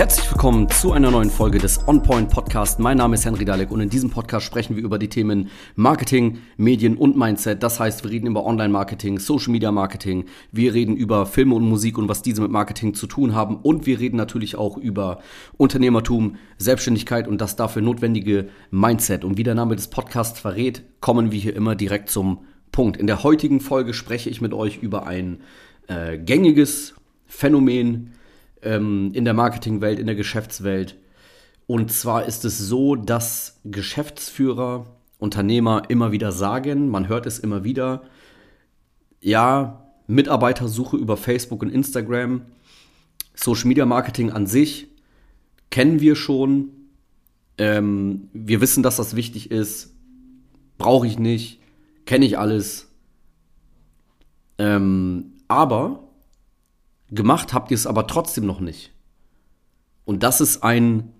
Herzlich willkommen zu einer neuen Folge des OnPoint Podcast. Mein Name ist Henry Dalek und in diesem Podcast sprechen wir über die Themen Marketing, Medien und Mindset. Das heißt, wir reden über Online-Marketing, Social Media Marketing, wir reden über Filme und Musik und was diese mit Marketing zu tun haben und wir reden natürlich auch über Unternehmertum, Selbstständigkeit und das dafür notwendige Mindset. Und wie der Name des Podcasts verrät, kommen wir hier immer direkt zum Punkt. In der heutigen Folge spreche ich mit euch über ein äh, gängiges Phänomen, ähm, in der Marketingwelt, in der Geschäftswelt. Und zwar ist es so, dass Geschäftsführer, Unternehmer immer wieder sagen, man hört es immer wieder, ja, Mitarbeitersuche über Facebook und Instagram, Social Media Marketing an sich kennen wir schon. Ähm, wir wissen, dass das wichtig ist. Brauche ich nicht. Kenne ich alles. Ähm, aber Gemacht habt ihr es aber trotzdem noch nicht. Und das ist ein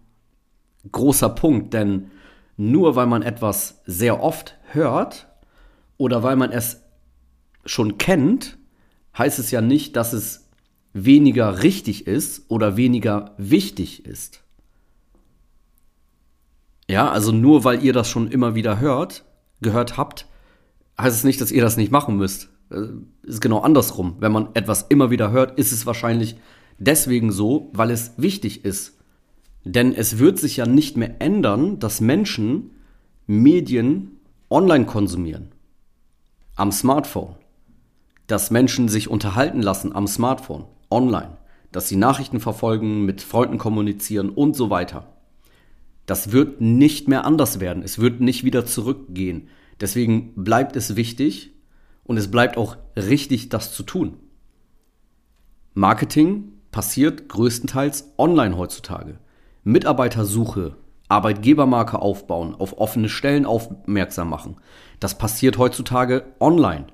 großer Punkt, denn nur weil man etwas sehr oft hört oder weil man es schon kennt, heißt es ja nicht, dass es weniger richtig ist oder weniger wichtig ist. Ja, also nur weil ihr das schon immer wieder hört, gehört habt, heißt es nicht, dass ihr das nicht machen müsst. Äh, ist genau andersrum. Wenn man etwas immer wieder hört, ist es wahrscheinlich deswegen so, weil es wichtig ist. Denn es wird sich ja nicht mehr ändern, dass Menschen Medien online konsumieren. Am Smartphone. Dass Menschen sich unterhalten lassen am Smartphone, online. Dass sie Nachrichten verfolgen, mit Freunden kommunizieren und so weiter. Das wird nicht mehr anders werden. Es wird nicht wieder zurückgehen. Deswegen bleibt es wichtig, und es bleibt auch richtig, das zu tun. Marketing passiert größtenteils online heutzutage. Mitarbeitersuche, Arbeitgebermarke aufbauen, auf offene Stellen aufmerksam machen. Das passiert heutzutage online.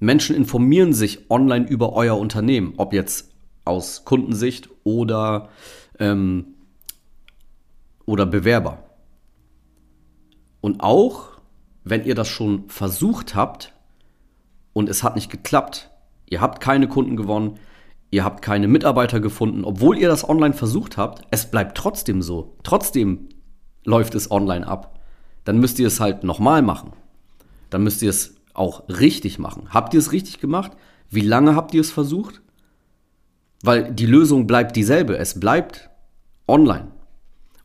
Menschen informieren sich online über euer Unternehmen, ob jetzt aus Kundensicht oder, ähm, oder Bewerber. Und auch, wenn ihr das schon versucht habt, und es hat nicht geklappt. Ihr habt keine Kunden gewonnen, ihr habt keine Mitarbeiter gefunden, obwohl ihr das online versucht habt. Es bleibt trotzdem so. Trotzdem läuft es online ab. Dann müsst ihr es halt nochmal machen. Dann müsst ihr es auch richtig machen. Habt ihr es richtig gemacht? Wie lange habt ihr es versucht? Weil die Lösung bleibt dieselbe. Es bleibt online.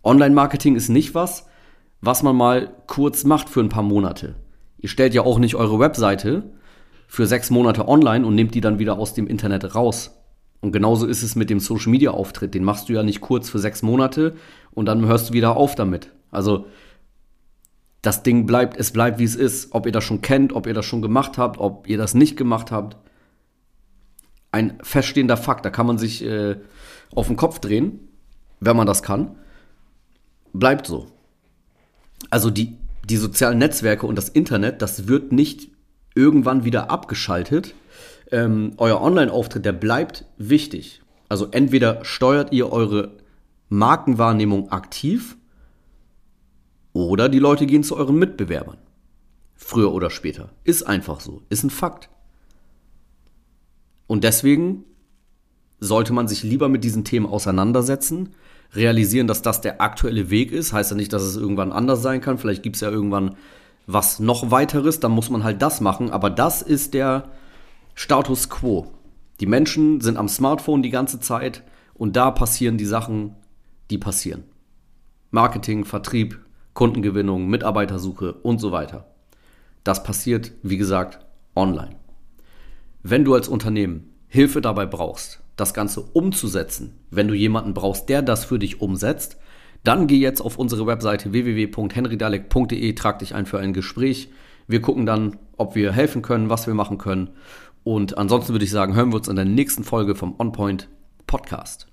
Online-Marketing ist nicht was, was man mal kurz macht für ein paar Monate. Ihr stellt ja auch nicht eure Webseite für sechs Monate online und nimmt die dann wieder aus dem Internet raus. Und genauso ist es mit dem Social Media Auftritt. Den machst du ja nicht kurz für sechs Monate und dann hörst du wieder auf damit. Also das Ding bleibt, es bleibt wie es ist. Ob ihr das schon kennt, ob ihr das schon gemacht habt, ob ihr das nicht gemacht habt. Ein feststehender Fakt, da kann man sich äh, auf den Kopf drehen, wenn man das kann. Bleibt so. Also die, die sozialen Netzwerke und das Internet, das wird nicht irgendwann wieder abgeschaltet. Ähm, euer Online-Auftritt, der bleibt wichtig. Also entweder steuert ihr eure Markenwahrnehmung aktiv oder die Leute gehen zu euren Mitbewerbern. Früher oder später. Ist einfach so. Ist ein Fakt. Und deswegen sollte man sich lieber mit diesen Themen auseinandersetzen, realisieren, dass das der aktuelle Weg ist. Heißt ja nicht, dass es irgendwann anders sein kann. Vielleicht gibt es ja irgendwann was noch weiteres, dann muss man halt das machen. Aber das ist der Status quo. Die Menschen sind am Smartphone die ganze Zeit und da passieren die Sachen, die passieren. Marketing, Vertrieb, Kundengewinnung, Mitarbeitersuche und so weiter. Das passiert, wie gesagt, online. Wenn du als Unternehmen Hilfe dabei brauchst, das Ganze umzusetzen, wenn du jemanden brauchst, der das für dich umsetzt, dann geh jetzt auf unsere Webseite www.henrydalek.de, trag dich ein für ein Gespräch. Wir gucken dann, ob wir helfen können, was wir machen können. Und ansonsten würde ich sagen, hören wir uns in der nächsten Folge vom OnPoint Podcast.